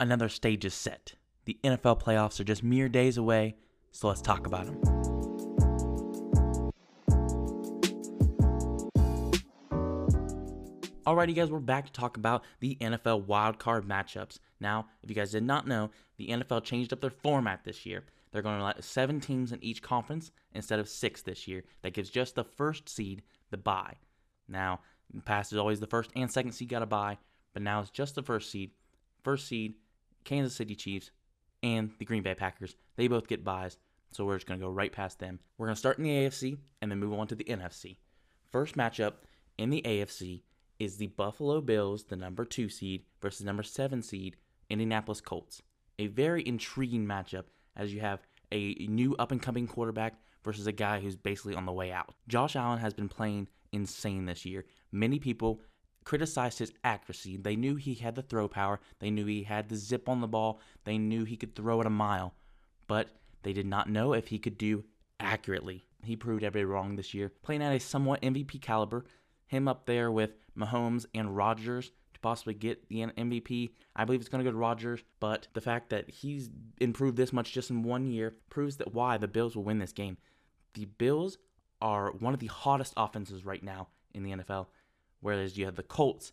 another stage is set. The NFL playoffs are just mere days away, so let's talk about them. Alrighty, guys, we're back to talk about the NFL wildcard matchups. Now, if you guys did not know, the NFL changed up their format this year. They're going to let seven teams in each conference instead of six this year. That gives just the first seed the bye. Now, in the past is always the first and second seed got a bye, but now it's just the first seed. First seed, Kansas City Chiefs, and the Green Bay Packers. They both get byes, so we're just going to go right past them. We're going to start in the AFC and then move on to the NFC. First matchup in the AFC is the Buffalo Bills, the number two seed, versus number seven seed, Indianapolis Colts. A very intriguing matchup as you have a new up and coming quarterback versus a guy who's basically on the way out. Josh Allen has been playing insane this year. Many people criticized his accuracy. They knew he had the throw power, they knew he had the zip on the ball, they knew he could throw it a mile, but they did not know if he could do accurately. He proved everybody wrong this year, playing at a somewhat MVP caliber him up there with Mahomes and Rodgers to possibly get the MVP. I believe it's going to go to Rodgers, but the fact that he's improved this much just in one year proves that why the Bills will win this game. The Bills are one of the hottest offenses right now in the NFL, whereas you have the Colts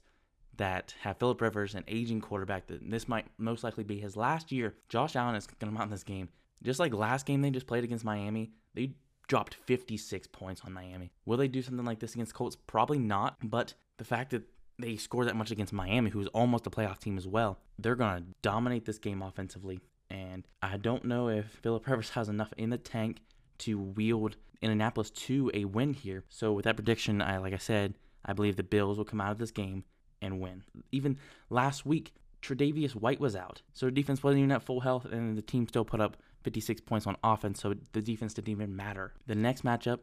that have Philip Rivers, an aging quarterback. That this might most likely be his last year. Josh Allen is going to mount this game. Just like last game they just played against Miami, they dropped 56 points on Miami. Will they do something like this against Colts? Probably not, but the fact that they score that much against Miami, who's almost a playoff team as well, they're going to dominate this game offensively. And I don't know if Philip Rivers has enough in the tank to wield Indianapolis to a win here. So with that prediction, I like I said, I believe the Bills will come out of this game and win. Even last week, Tre'Davious White was out, so the defense wasn't even at full health, and the team still put up 56 points on offense, so the defense didn't even matter. The next matchup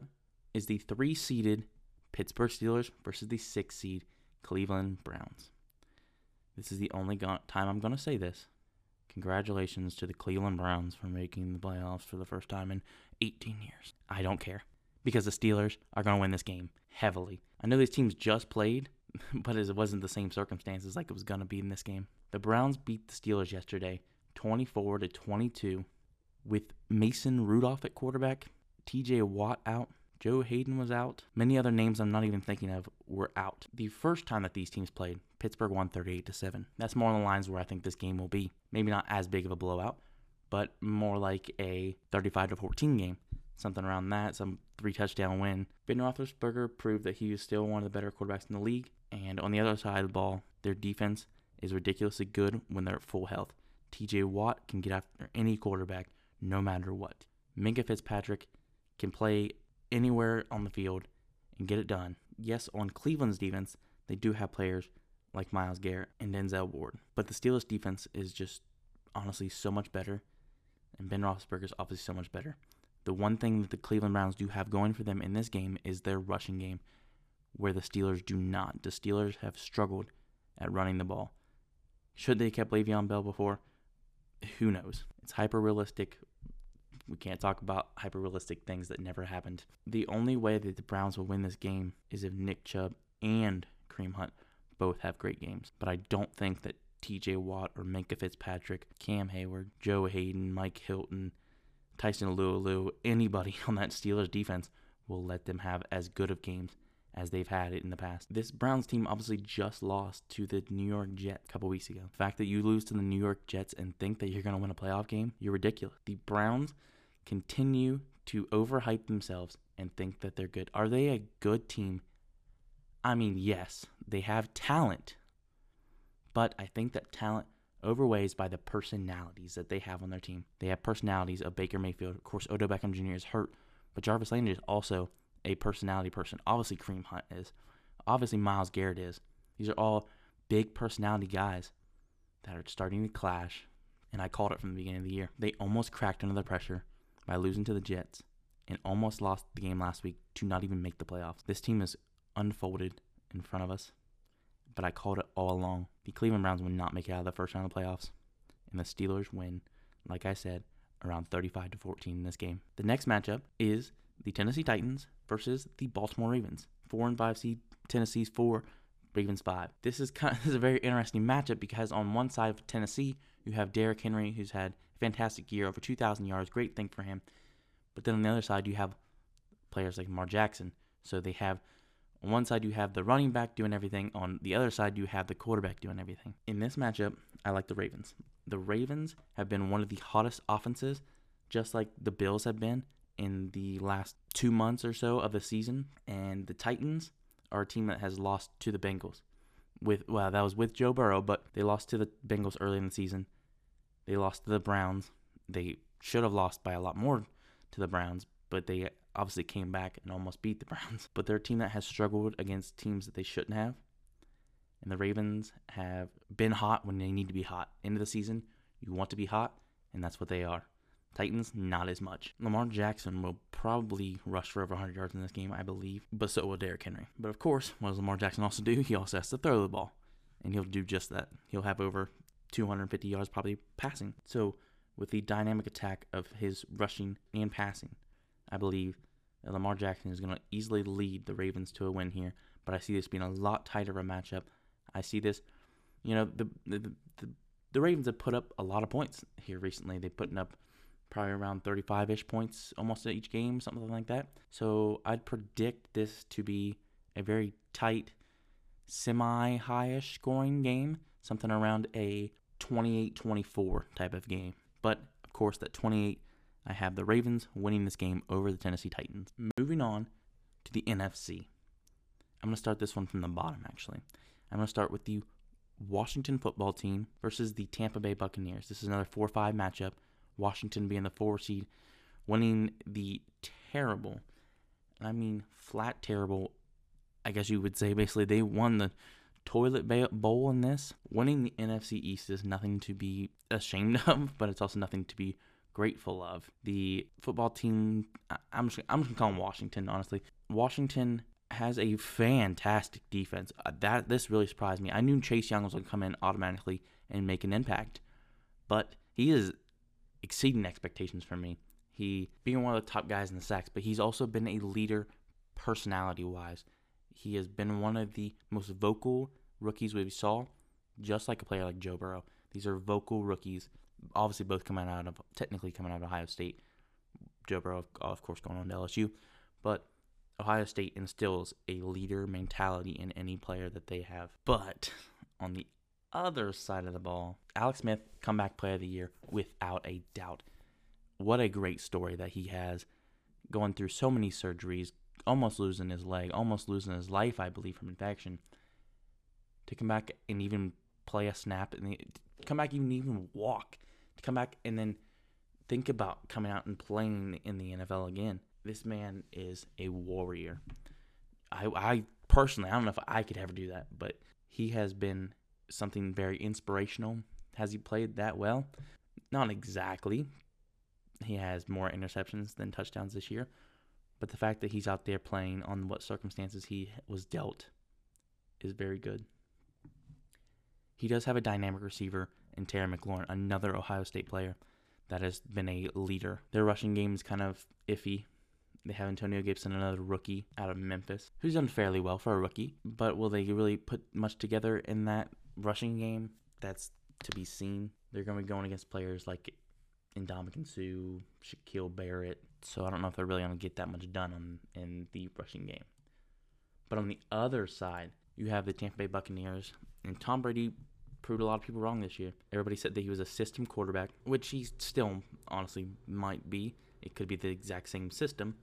is the three seeded Pittsburgh Steelers versus the six seed Cleveland Browns. This is the only go- time I'm going to say this. Congratulations to the Cleveland Browns for making the playoffs for the first time in 18 years. I don't care because the Steelers are going to win this game heavily. I know these teams just played, but it wasn't the same circumstances like it was going to be in this game. The Browns beat the Steelers yesterday 24 to 22 with Mason Rudolph at quarterback, TJ Watt out, Joe Haden was out. Many other names I'm not even thinking of were out. The first time that these teams played, Pittsburgh won 38 to 7. That's more on the lines where I think this game will be. Maybe not as big of a blowout, but more like a 35 to 14 game. Something around that, some three touchdown win. Ben Roethlisberger proved that he is still one of the better quarterbacks in the league. And on the other side of the ball, their defense is ridiculously good when they're at full health. TJ Watt can get after any quarterback no matter what. Minkah Fitzpatrick can play anywhere on the field and get it done. Yes, on Cleveland's defense, they do have players like Myles Garrett and Denzel Ward, but the Steelers' defense is just honestly so much better, and Ben Roethlisberger is obviously so much better. The one thing that the Cleveland Browns do have going for them in this game is their rushing game, where the Steelers do not. The Steelers have struggled at running the ball. Should they have kept Le'Veon Bell before? Who knows? It's hyper realistic we can't talk about hyper realistic things that never happened. The only way that the Browns will win this game is if Nick Chubb and Kareem Hunt both have great games. But I don't think that TJ Watt or Minkah Fitzpatrick, Cam Heyward, Joe Haden, Mike Hilton, Tyson Alualu, anybody on that Steelers defense will let them have as good of games as they've had it in the past. This Browns team obviously just lost to the New York Jets a couple weeks ago. The fact that you lose to the New York Jets and think that you're going to win a playoff game, you're ridiculous. The Browns continue to overhype themselves and think that they're good. Are they a good team? I mean, yes, they have talent, but I think that talent overweighs by the personalities that they have on their team. They have personalities of Baker Mayfield. Of course, Odell Beckham Jr. is hurt, but Jarvis Landry is also a personality person. Obviously, Kareem Hunt is. Obviously, Myles Garrett is. These are all big personality guys that are starting to clash, and I called it from the beginning of the year. They almost cracked under the pressure by losing to the Jets and almost lost the game last week to not even make the playoffs. This team is unfolded in front of us, but I called it all along. The Cleveland Browns would not make it out of the first round of the playoffs, and the Steelers win, like I said, around 35 to 14 in this game. The next matchup is the Tennessee Titans versus the Baltimore Ravens. Four and five seed Tennessee's four, Ravens five. This is kind of, this is a very interesting matchup because on one side of Tennessee, you have Derrick Henry, who's had a fantastic year, over 2,000 yards, great thing for him. But then on the other side, you have players like Lamar Jackson. So they have on one side you have the running back doing everything. On the other side you have the quarterback doing everything. In this matchup, I like the Ravens. The Ravens have been one of the hottest offenses, just like the Bills have been in the last two months or so of the season. And the Titans are a team that has lost to the Bengals. With well, that was with Joe Burrow, but they lost to the Bengals early in the season. They lost to the Browns. They should have lost by a lot more to the Browns, but they obviously came back and almost beat the Browns. But they're a team that has struggled against teams that they shouldn't have. And the Ravens have been hot when they need to be hot. End of the season, you want to be hot, and that's what they are. Titans, not as much. Lamar Jackson will probably rush for over 100 yards in this game, I believe, but so will Derrick Henry. But of course, what does Lamar Jackson also do? He also has to throw the ball, and he'll do just that. He'll have over 250 yards probably passing. So, with the dynamic attack of his rushing and passing, I believe Lamar Jackson is going to easily lead the Ravens to a win here. But I see this being a lot tighter of a matchup. I see this, you know, the the, the, the Ravens have put up a lot of points here recently. They're putting up probably around 35 ish points almost at each game, something like that. So I'd predict this to be a very tight, semi high ish scoring game, something around a 28 24 type of game. But of course, that 28 I have the Ravens winning this game over the Tennessee Titans. Moving on to the NFC. I'm going to start this one from the bottom, actually. I'm going to start with the Washington football team versus the Tampa Bay Buccaneers. This is another 4 5 matchup. Washington being the four seed, winning the terrible, I mean, flat terrible, I guess you would say basically they won the toilet bowl in this. Winning the NFC East is nothing to be ashamed of, but it's also nothing to be grateful of. The football team, I'm just, I'm just gonna call them Washington. Honestly, Washington has a fantastic defense. Uh, that this really surprised me. I knew Chase Young was gonna come in automatically and make an impact, but he is exceeding expectations for me. He being one of the top guys in the sacks, but he's also been a leader personality wise. He has been one of the most vocal rookies we've saw, just like a player like Joe Burrow. These are vocal rookies obviously both coming out of technically coming out of Ohio State. Joe Burrow, of course, going on to LSU, but Ohio State instills a leader mentality in any player that they have. But on the other side of the ball, Alex Smith, comeback player of the year, without a doubt. What a great story that he has, going through so many surgeries, almost losing his leg, almost losing his life, I believe, from infection. To come back and even play a snap and come back and even walk come back and then think about coming out and playing in the NFL again. This man is a warrior. I, I personally, I don't know if I could ever do that, but he has been something very inspirational. Has he played that well? Not exactly. He has more interceptions than touchdowns this year, but the fact that he's out there playing on what circumstances he was dealt is very good. He does have a dynamic receiver and Terry McLaurin, another Ohio State player that has been a leader. Their rushing game is kind of iffy. They have Antonio Gibson, another rookie out of Memphis, who's done fairly well for a rookie. But will they really put much together in that rushing game? That's to be seen. They're going to be going against players like Ndamukong Suh, Shaquille Barrett. So I don't know if they're really going to get that much done on, in the rushing game. But on the other side, you have the Tampa Bay Buccaneers, and Tom Brady proved a lot of people wrong this year. Everybody said that he was a system quarterback, which he still honestly might be. It could be the exact same system.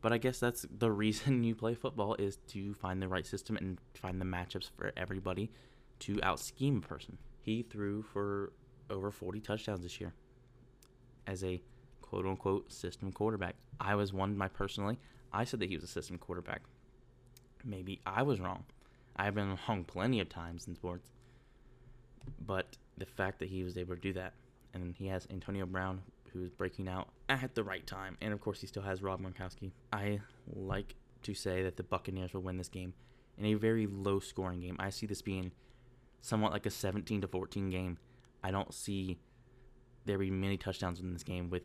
But I guess that's the reason you play football is to find the right system and find the matchups for everybody to out scheme a person. He threw for over 40 touchdowns this year as a quote unquote system quarterback. I was one my personally. I said that he was a system quarterback. Maybe I was wrong. I've been wrong plenty of times in sports. But the fact that he was able to do that, and he has Antonio Brown who's breaking out at the right time, and of course he still has Rob Gronkowski. I like to say that the Buccaneers will win this game in a very low scoring game. I see this being somewhat like a 17 to 14 game. I don't see there be many touchdowns in this game with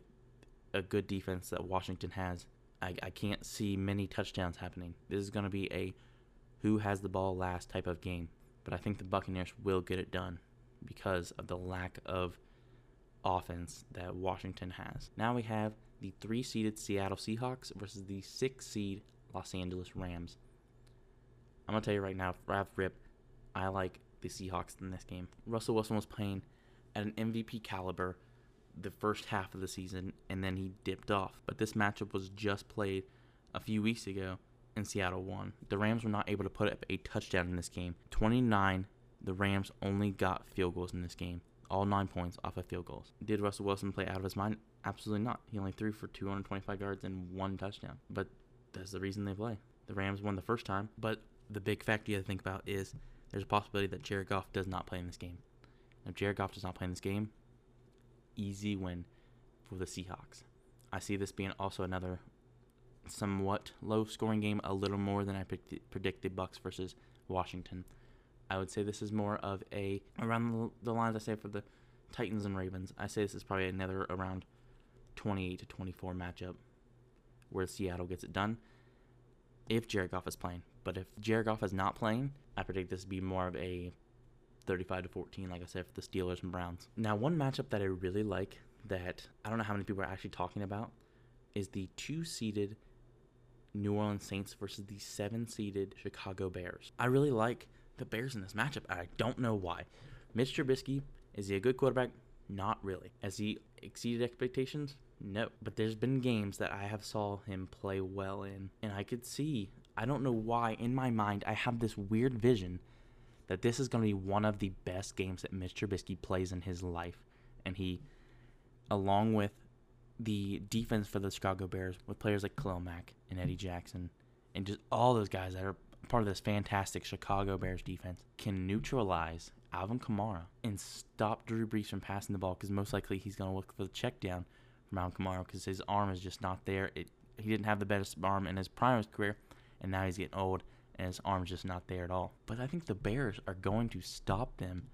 a good defense that Washington has. I, I can't see many touchdowns happening. This is going to be a who has the ball last type of game. But I think the Buccaneers will get it done because of the lack of offense that Washington has. Now we have the three seeded Seattle Seahawks versus the six seed Los Angeles Rams. I'm gonna tell you right now, Rav Rip, I like the Seahawks in this game. Russell Wilson was playing at an MVP caliber the first half of the season, and then he dipped off. But this matchup was just played a few weeks ago, and Seattle won. The Rams were not able to put up a touchdown in this game. 29, the Rams only got field goals in this game. All nine points off of field goals. Did Russell Wilson play out of his mind? Absolutely not. He only threw for 225 yards and one touchdown. But that's the reason they play. The Rams won the first time, but the big fact you have to think about is there's a possibility that Jared Goff does not play in this game. If Jared Goff does not play in this game, easy win for the Seahawks. I see this being also another somewhat low scoring game, a little more than I predicted Bucks versus Washington. I would say this is more of a around the lines I say for the Titans and Ravens. I say this is probably another around 28 to 24 matchup where Seattle gets it done if Jared Goff is playing. But if Jared Goff is not playing, I predict this to be more of a 35 to 14, like I said, for the Steelers and Browns. Now, one matchup that I really like that I don't know how many people are actually talking about is the two seeded New Orleans Saints versus the seven seeded Chicago Bears. I really like the Bears in this matchup, I don't know why. Mitch Trubisky, is he a good quarterback? Not really. Has he exceeded expectations? No. But there's been games that I have saw him play well in, and I could see, I don't know why, in my mind, I have this weird vision that this is going to be one of the best games that Mitch Trubisky plays in his life. And he, along with the defense for the Chicago Bears, with players like Khalil Mack and Eddie Jackson, and just all those guys that are part of this fantastic Chicago Bears defense, can neutralize Alvin Kamara and stop Drew Brees from passing the ball because most likely he's going to look for the check down from Alvin Kamara because his arm is just not there. It, he didn't have the best arm in his prime of his career, and now he's getting old and his arm's just not there at all. But I think the Bears are going to stop them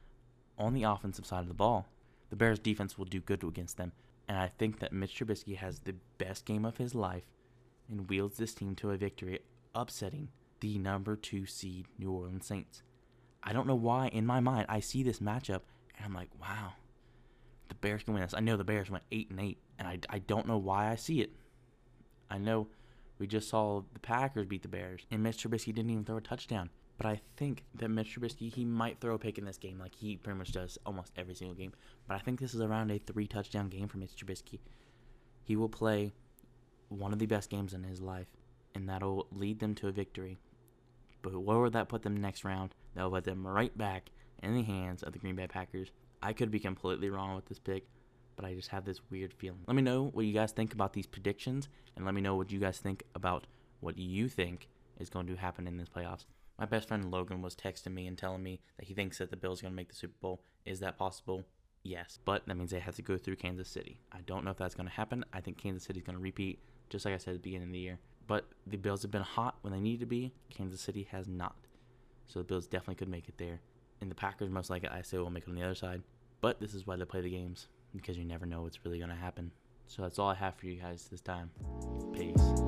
on the offensive side of the ball. The Bears defense will do good against them, and I think that Mitch Trubisky has the best game of his life and wields this team to a victory, upsetting the number two seed New Orleans Saints. I don't know why in my mind I see this matchup and I'm like, wow, the Bears can win this. I know the Bears went eight and eight, and I, I don't know why I see it. I know we just saw the Packers beat the Bears, and Mitch Trubisky didn't even throw a touchdown. But I think that Mitch Trubisky, he might throw a pick in this game, like he pretty much does almost every single game. But I think this is around a three touchdown game for Mitch Trubisky. He will play one of the best games in his life, and that'll lead them to a victory. But where would that put them next round? That would put them right back in the hands of the Green Bay Packers. I could be completely wrong with this pick, but I just have this weird feeling. Let me know what you guys think about these predictions, and let me know what you guys think about what you think is going to happen in this playoffs. My best friend Logan was texting me and telling me that he thinks that the Bills are going to make the Super Bowl. Is that possible? Yes, but that means they have to go through Kansas City. I don't know if that's going to happen. I think Kansas City is going to repeat, just like I said at the beginning of the year. But the Bills have been hot when they need to be. Kansas City has not. So the Bills definitely could make it there. And the Packers, most likely, I say, will make it on the other side. But this is why they play the games because you never know what's really going to happen. So that's all I have for you guys this time. Peace.